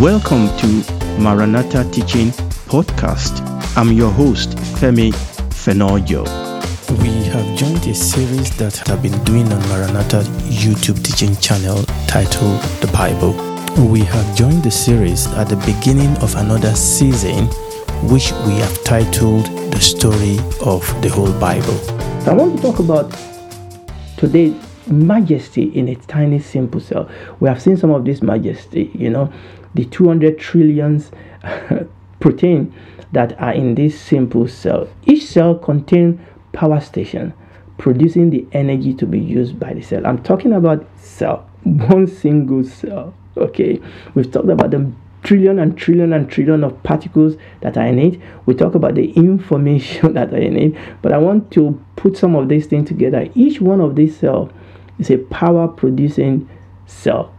Welcome to Maranatha Teaching Podcast. I'm your host, Femi Fenojo. We have joined a series that I've been doing on Maranatha YouTube teaching channel titled The Bible. We have joined the series at the beginning of another season, which we have titled The Story of the Whole Bible. I want to talk about today majesty in a tiny simple cell. We have seen some of this majesty, you know, the 200 trillions protein that are in this simple cell. Each cell contains power station producing the energy to be used by the cell. I'm talking about cell, one single cell. Okay, we've talked about the trillion and trillion and trillion of particles that are in it. We talk about the information that are in it, but I want to put some of these things together. Each one of these cells is a power producing cell.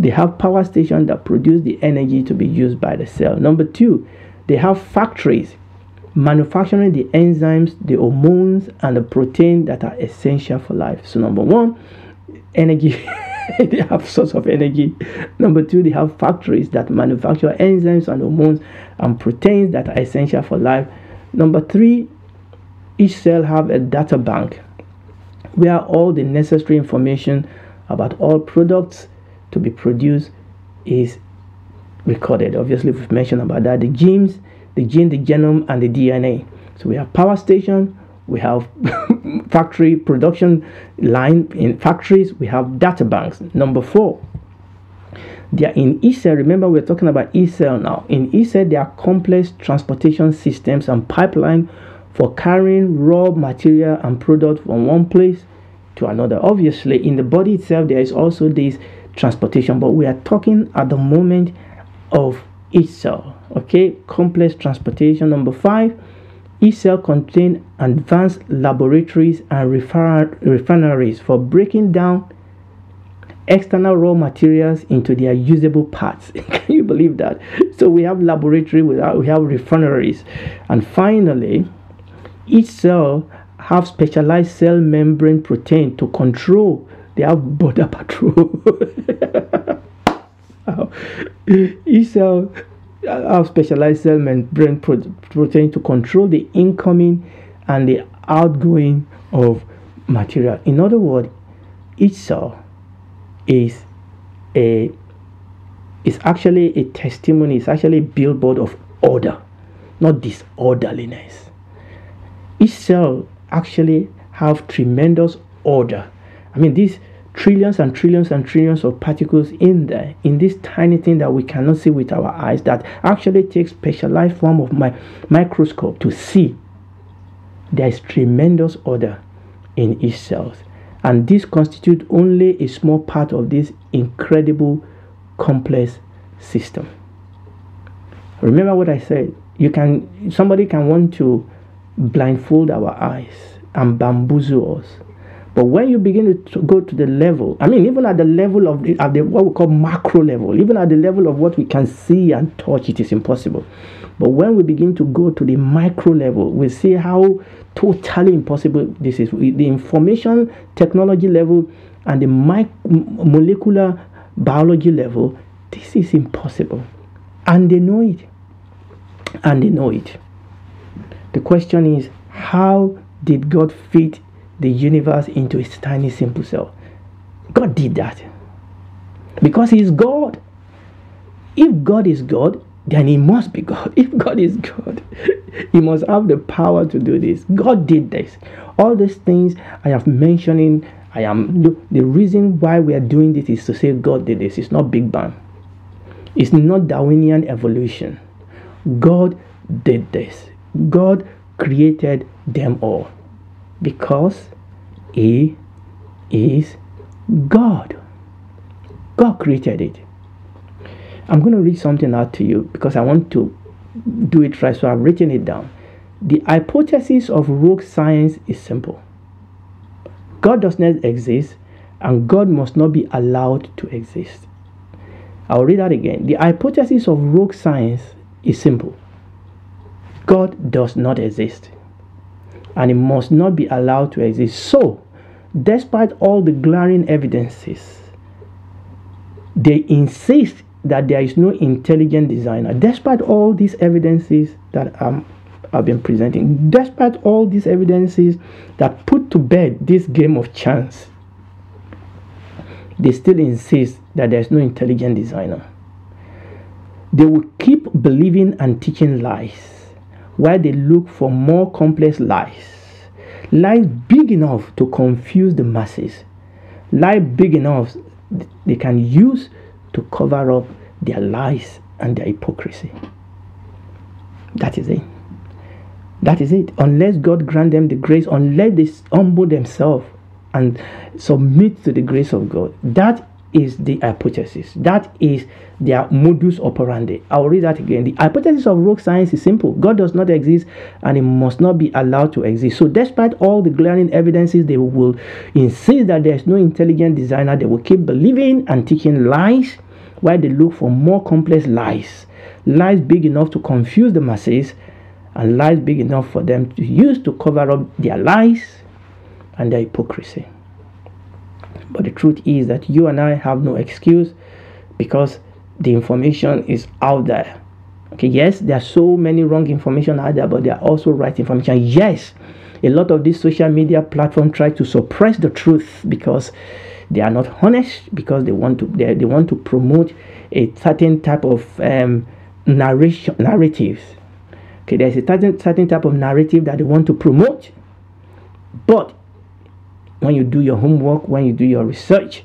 They have power stations that produce the energy to be used by the cell. Number two, they have factories manufacturing the enzymes, the hormones, and the protein that are essential for life. So, number one, energy. they have source of energy. Number two, they have factories that manufacture enzymes and hormones and proteins that are essential for life. Number three, each cell have a data bank where all the necessary information about all products to be produced is recorded. Obviously, we've mentioned about that the genes, the gene, the genome, and the DNA. So we have power station, we have factory production line in factories, we have data banks. Number four, they are in cell. Remember, we're talking about cell now. In cell, there are complex transportation systems and pipeline for carrying raw material and product from one place to another. Obviously, in the body itself, there is also this transportation, but we are talking at the moment of each cell. Okay, complex transportation. Number five, each cell contain advanced laboratories and refineries for breaking down external raw materials into their usable parts. Can you believe that? So we have laboratory, we have refineries, and finally, each cell have specialized cell membrane protein to control. They have border patrol. each cell have specialized cell membrane protein to control the incoming and the outgoing of material. In other words, each cell is a is actually a testimony, it's actually a billboard of order, not disorderliness. Each cell actually have tremendous order. I mean, these trillions and trillions and trillions of particles in there, in this tiny thing that we cannot see with our eyes, that actually takes specialized form of my microscope to see. There is tremendous order in each cell, and this constitutes only a small part of this incredible complex system. Remember what I said. You can somebody can want to blindfold our eyes and bamboozle us. But when you begin to go to the level, I mean, even at the level of the, at the what we call macro level, even at the level of what we can see and touch, it is impossible. But when we begin to go to the micro level, we see how totally impossible this is. The information technology level and the molecular biology level, this is impossible. And they know it. And they know it. The question is, how did God fit the universe into its tiny simple cell? God did that. Because He is God. If God is God, then He must be God. If God is God, He must have the power to do this. God did this. All these things I have mentioning, I am the reason why we are doing this is to say God did this. It's not Big Bang. It's not Darwinian evolution. God did this. God created them all because He is God. God created it. I'm going to read something out to you because I want to do it right, so I've written it down. The hypothesis of rogue science is simple God does not exist, and God must not be allowed to exist. I'll read that again. The hypothesis of rogue science is simple God does not exist and it must not be allowed to exist. So, despite all the glaring evidences, they insist that there is no intelligent designer, despite all these evidences that um, I've been presenting, despite all these evidences that put to bed this game of chance, they still insist that there's no intelligent designer. They will keep believing and teaching lies while they look for more complex lies. Lies big enough to confuse the masses. Lies big enough they can use to cover up their lies and their hypocrisy. That is it. That is it. Unless God grant them the grace, unless they humble themselves and submit to the grace of God, that is the hypothesis. That is their modus operandi. I'll read that again. The hypothesis of rogue science is simple God does not exist and it must not be allowed to exist. So, despite all the glaring evidences, they will insist that there's no intelligent designer. They will keep believing and teaching lies while they look for more complex lies. Lies big enough to confuse the masses and lies big enough for them to use to cover up their lies and their hypocrisy. But the truth is that you and I have no excuse because the information is out there. Okay, yes, there are so many wrong information out there, but there are also right information. Yes, a lot of these social media platforms try to suppress the truth because they are not honest, because they want to they, they want to promote a certain type of um, narration narratives. Okay, there's a certain certain type of narrative that they want to promote, but when you do your homework, when you do your research,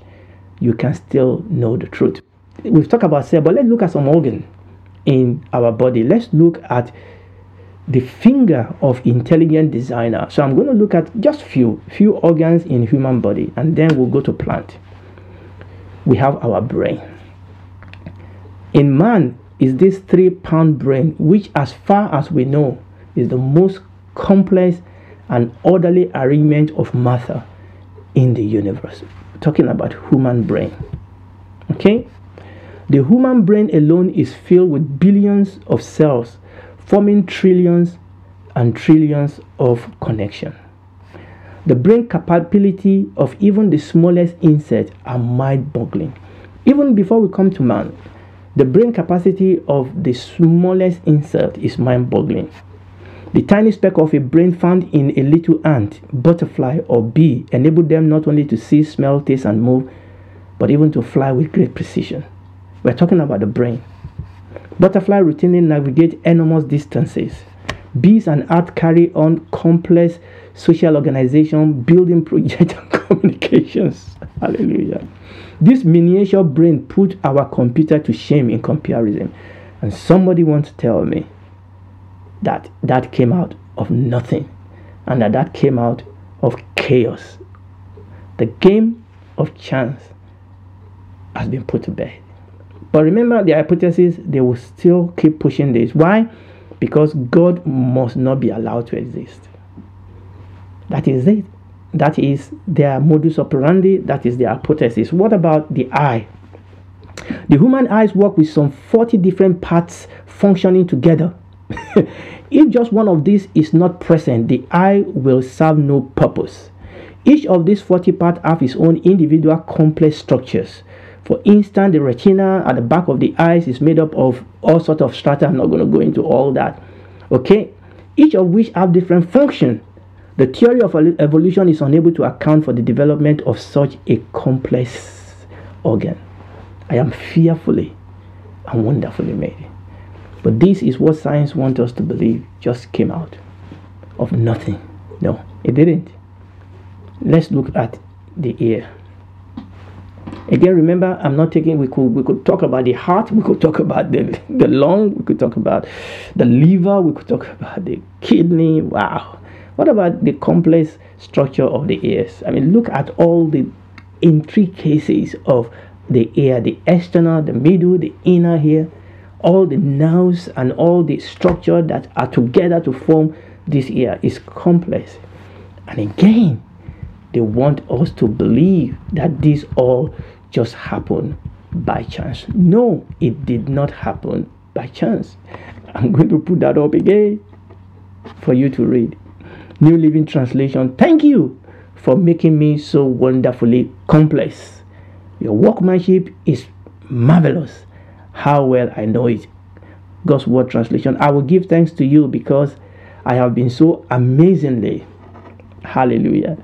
you can still know the truth. We've talked about cell, but let's look at some organ in our body. Let's look at the finger of intelligent designer. So I'm going to look at just few few organs in human body, and then we'll go to plant. We have our brain. In man is this three pound brain, which, as far as we know, is the most complex and orderly arrangement of matter in the universe. talking about human brain. Okay? The human brain alone is filled with billions of cells forming trillions and trillions of connections. The brain capability of even the smallest insect are mind-boggling. Even before we come to man, the brain capacity of the smallest insect is mind-boggling. The tiny speck of a brain found in a little ant, butterfly, or bee enabled them not only to see, smell, taste, and move, but even to fly with great precision. We're talking about the brain. Butterfly routinely navigate enormous distances. Bees and ants carry on complex social organization, building projects, and communications. Hallelujah. This miniature brain put our computer to shame in comparison. And somebody wants to tell me that that came out of nothing and that that came out of chaos. The game of chance has been put to bed. But remember the hypothesis, they will still keep pushing this. Why? Because God must not be allowed to exist. That is it. That is their modus operandi, that is their hypothesis. What about the eye? The human eyes work with some 40 different parts functioning together. if just one of these is not present, the eye will serve no purpose. Each of these 40 parts have its own individual complex structures. For instance, the retina at the back of the eyes is made up of all sorts of strata. I'm not going to go into all that. Okay, each of which have different function. The theory of evolution is unable to account for the development of such a complex organ. I am fearfully and wonderfully made. But this is what science wants us to believe just came out of nothing. No, it didn't. Let's look at the ear. Again, remember, I'm not taking. We could we could talk about the heart. We could talk about the the lung. We could talk about the liver. We could talk about the kidney. Wow. What about the complex structure of the ears? I mean, look at all the intricacies of the ear: the external, the middle, the inner ear all the nerves and all the structure that are together to form this ear is complex. And again, they want us to believe that this all just happened by chance. No, it did not happen by chance. I'm going to put that up again for you to read. New Living Translation. Thank you for making me so wonderfully complex. Your workmanship is marvelous how well I know it. God's Word Translation. I will give thanks to you because I have been so amazingly, hallelujah.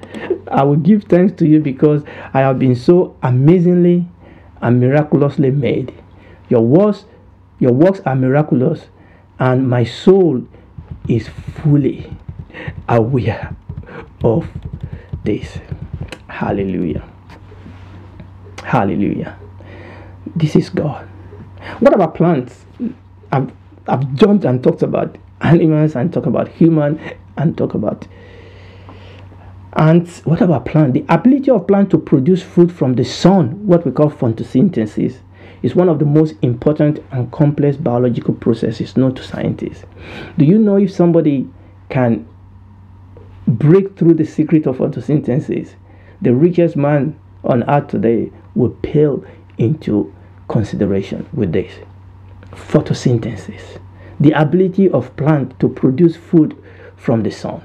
I will give thanks to you because I have been so amazingly and miraculously made. Your works, your works are miraculous, and my soul is fully aware of this. Hallelujah. Hallelujah. This is God. What about plants? I've, I've jumped and talked about animals and talk about human and talk about and what about plant? The ability of plant to produce fruit from the sun, what we call photosynthesis, is one of the most important and complex biological processes known to scientists. Do you know if somebody can break through the secret of photosynthesis, the richest man on earth today will pale into consideration with this. Photosynthesis. The ability of plant to produce food from the sun.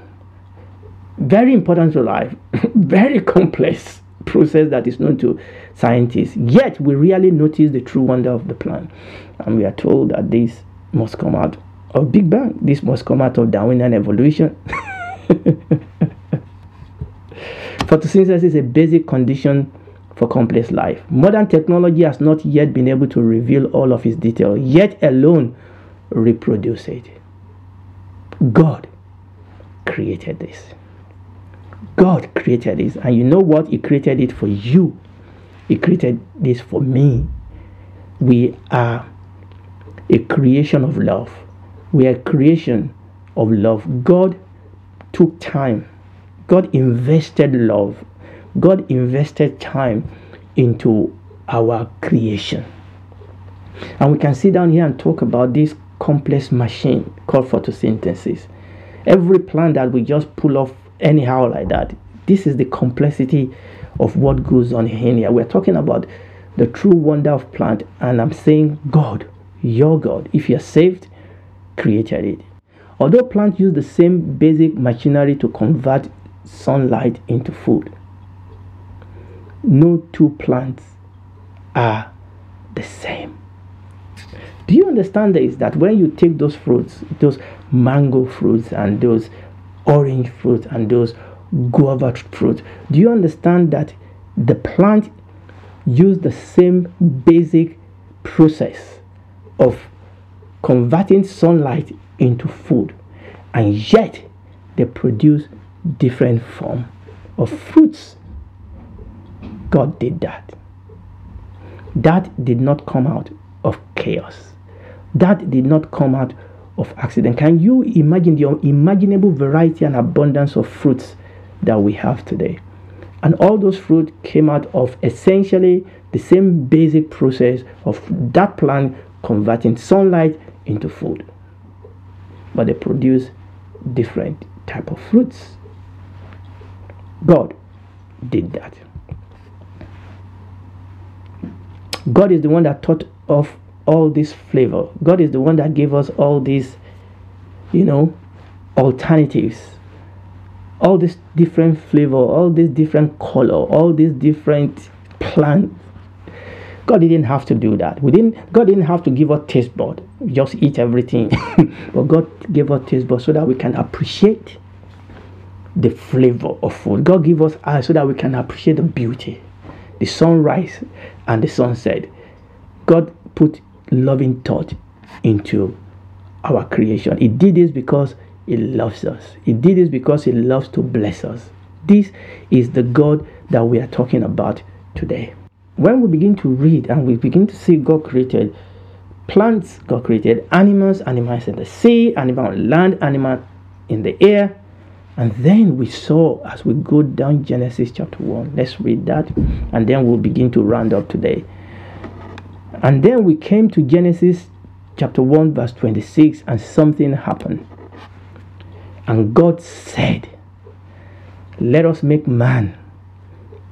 Very important to life. Very complex process that is known to scientists. Yet we really notice the true wonder of the plant. And we are told that this must come out of big bang. This must come out of darwinian evolution. Photosynthesis is a basic condition for complex life. Modern technology has not yet been able to reveal all of its detail, yet alone reproduce it. God created this. God created this. And you know what? He created it for you. He created this for me. We are a creation of love. We are a creation of love. God took time. God invested love God invested time into our creation. And we can sit down here and talk about this complex machine called photosynthesis. Every plant that we just pull off anyhow like that, this is the complexity of what goes on here. We're talking about the true wonder of plant, and I'm saying God, your God, if you're saved, created it. Although plants use the same basic machinery to convert sunlight into food, no two plants are the same. Do you understand this? That when you take those fruits, those mango fruits and those orange fruits and those guava fruit, do you understand that the plant use the same basic process of converting sunlight into food and yet they produce different form of fruits God did that. That did not come out of chaos. That did not come out of accident. Can you imagine the unimaginable variety and abundance of fruits that we have today? And all those fruit came out of essentially the same basic process of that plant converting sunlight into food. But they produce different type of fruits. God did that. God is the one that taught of all this flavor. God is the one that gave us all these, you know, alternatives. All this different flavor, all this different color, all these different plants. God didn't have to do that. We didn't God didn't have to give us taste bud. just eat everything. but God gave us taste bud so that we can appreciate the flavor of food. God gave us eyes so that we can appreciate the beauty the sunrise and the sunset. God put loving thought into our creation. He did this because He loves us. He did this because He loves to bless us. This is the God that we are talking about today. When we begin to read and we begin to see God created plants, God created animals, animals in the sea, animals on land, animals in the air, and then we saw as we go down Genesis chapter 1, let's read that, and then we'll begin to round up today. And then we came to Genesis chapter 1, verse 26, and something happened. And God said, Let us make man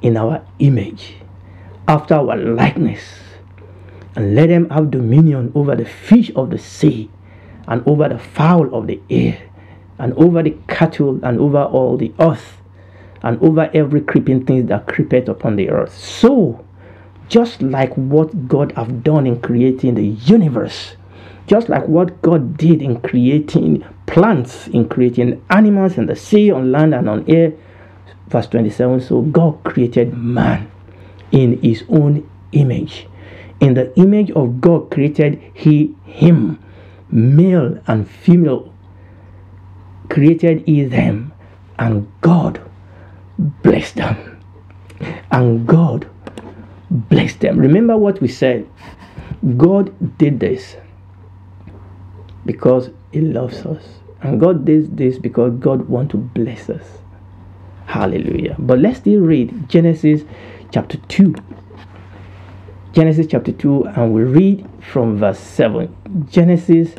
in our image, after our likeness, and let them have dominion over the fish of the sea, and over the fowl of the air and over the cattle and over all the earth and over every creeping thing that creepeth upon the earth. So just like what God have done in creating the universe, just like what God did in creating plants, in creating animals in the sea, on land, and on air. Verse 27 So God created man in his own image. In the image of God created he him, male and female created he them, and God blessed them. And God blessed them. Remember what we said. God did this because He loves us. And God did this because God wants to bless us. Hallelujah. But let's still read Genesis chapter 2. Genesis chapter 2, and we read from verse 7. Genesis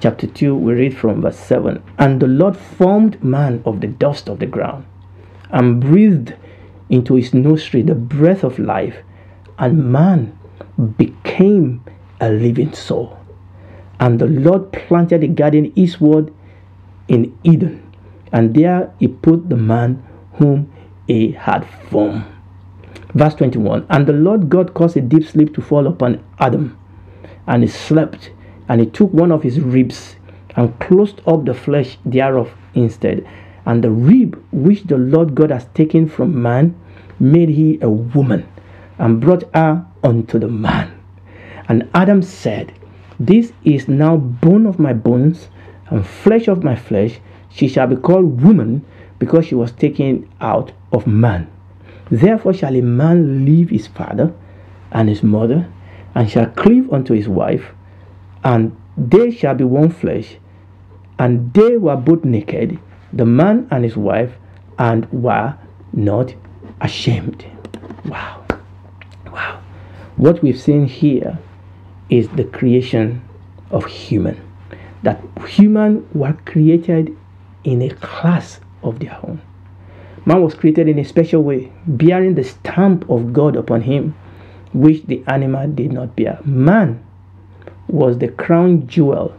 chapter 2, we read from verse 7. And the Lord formed man of the dust of the ground and breathed into his nostril the breath of life, and man became a living soul. And the Lord planted a garden eastward in Eden, and there he put the man whom he had formed. Verse 21 And the Lord God caused a deep sleep to fall upon Adam, and he slept, and he took one of his ribs and closed up the flesh thereof instead. And the rib which the Lord God has taken from man made he a woman and brought her unto the man. And Adam said, This is now bone of my bones and flesh of my flesh. She shall be called woman because she was taken out of man. Therefore shall a man leave his father and his mother and shall cleave unto his wife, and they shall be one flesh. And they were both naked, the man and his wife, and were not ashamed. Wow. Wow. What we've seen here is the creation of human. That human were created in a class of their own. Man was created in a special way, bearing the stamp of God upon him, which the animal did not bear. Man was the crown jewel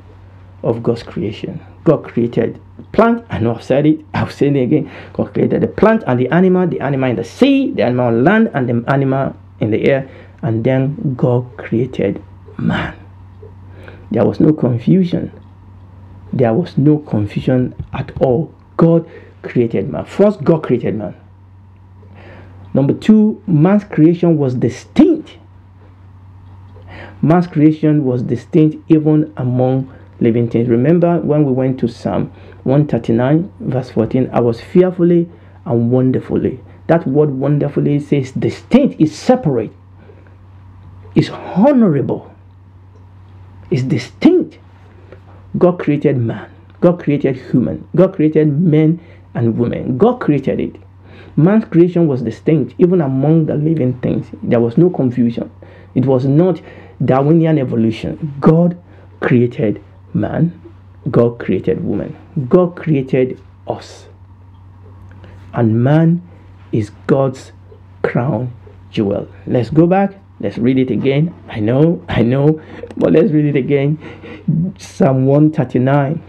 of God's creation. God created plant, I know I've said it, I'll say it again. God created the plant and the animal, the animal in the sea, the animal on land, and the animal in the air, and then God created man. There was no confusion. There was no confusion at all. God created man. First, God created man. Number two, man's creation was distinct. Man's creation was distinct even among living things. Remember when we went to Psalm 139, verse 14, I was fearfully and wonderfully. That word wonderfully says distinct, is separate, is honorable, is distinct. God created man, God created human, God created men and women. God created it. Man's creation was distinct, even among the living things. There was no confusion. It was not Darwinian evolution. God created man, God created woman, God created us. And man is God's crown jewel. Let's go back. Let's read it again. I know, I know, but let's read it again. Psalm 139.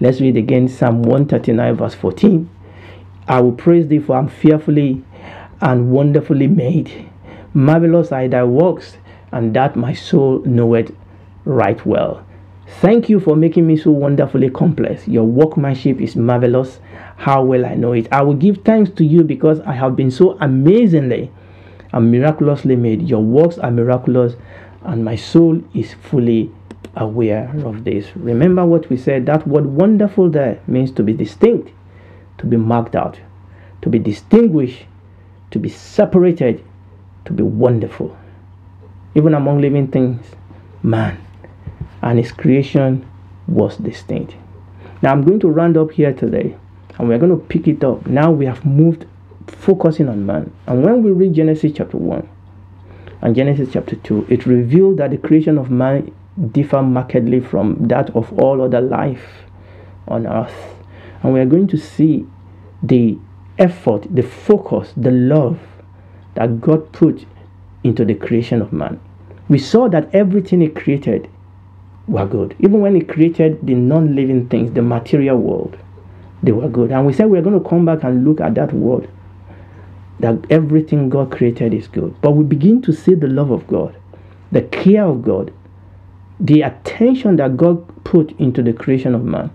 Let's read again Psalm 139, verse 14. I will praise thee, for I'm fearfully and wonderfully made. Marvelous are thy works, and that my soul knoweth right well. Thank you for making me so wonderfully complex. Your workmanship is marvelous. How well I know it. I will give thanks to you because I have been so amazingly and miraculously made. Your works are miraculous, and my soul is fully aware of this. Remember what we said that word wonderful there means to be distinct, to be marked out, to be distinguished, to be separated, to be wonderful. Even among living things, man and his creation was distinct. Now I'm going to round up here today and we're going to pick it up. Now we have moved focusing on man. And when we read Genesis chapter 1 and Genesis chapter 2, it revealed that the creation of man differ markedly from that of all other life on earth. And we are going to see the effort, the focus, the love that God put into the creation of man. We saw that everything He created were good. Even when He created the non living things, the material world, they were good. And we said we are going to come back and look at that world that everything God created is good. But we begin to see the love of God, the care of God, the attention that God put into the creation of man.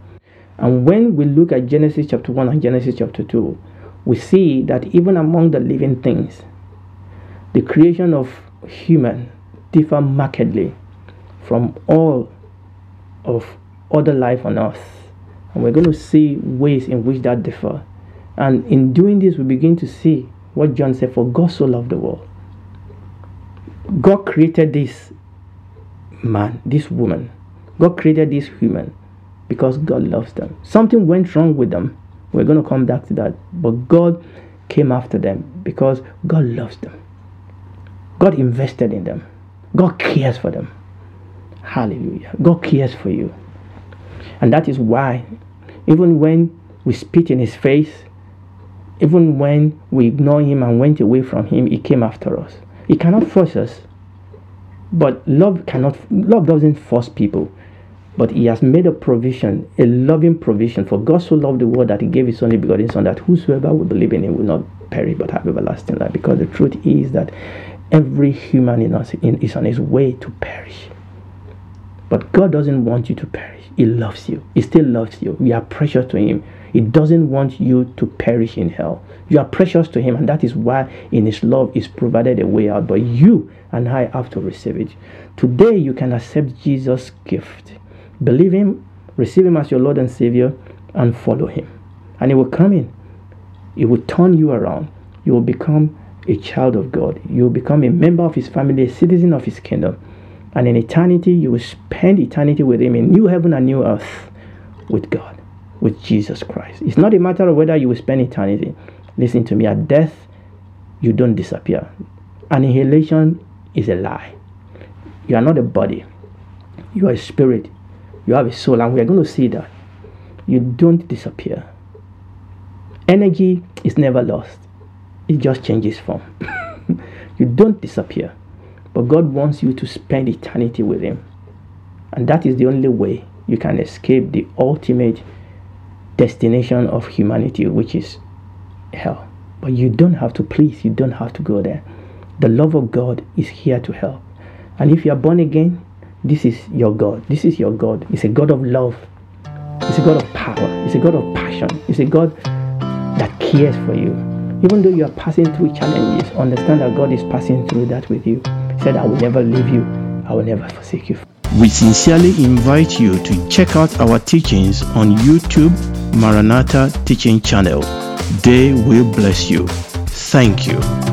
And when we look at Genesis chapter 1 and Genesis chapter 2, we see that even among the living things, the creation of human differ markedly from all of other life on earth. And we're going to see ways in which that differ. And in doing this, we begin to see what John said, For God so loved the world. God created this man, this woman. God created this human because God loves them. Something went wrong with them. We're going to come back to that. But God came after them because God loves them. God invested in them. God cares for them. Hallelujah. God cares for you. And that is why, even when we spit in his face, even when we ignore him and went away from him, he came after us. He cannot force us. But love cannot love doesn't force people. But he has made a provision, a loving provision. For God so loved the world that he gave his only begotten son that whosoever will believe in him will not perish but have everlasting life. Because the truth is that every human in us is on his way to perish. But God doesn't want you to perish. He loves you. He still loves you. You are precious to him. He doesn't want you to perish in hell. You are precious to Him, and that is why in His love is provided a way out. But you and I have to receive it. Today, you can accept Jesus' gift. Believe Him, receive Him as your Lord and Savior, and follow Him. And He will come in. He will turn you around. You will become a child of God. You will become a member of His family, a citizen of His kingdom. And in eternity, you will spend eternity with Him in new heaven and new earth with God with Jesus Christ. It's not a matter of whether you will spend eternity. Listen to me, at death, you don't disappear. Annihilation is a lie. You are not a body, you are a spirit, you have a soul, and we are going to see that. You don't disappear. Energy is never lost, it just changes form. you don't disappear, but God wants you to spend eternity with Him. And that is the only way you can escape the ultimate destination of humanity, which is hell. But you don't have to, please, you don't have to go there. The love of God is here to help. And if you are born again, this is your God. This is your God. It's a God of love. It's a God of power. It's a God of passion. It's a God that cares for you. Even though you are passing through challenges, understand that God is passing through that with you. He said, I will never leave you. I will never forsake you. We sincerely invite you to check out our teachings on YouTube Maranatha Teaching Channel. They will bless you. Thank you.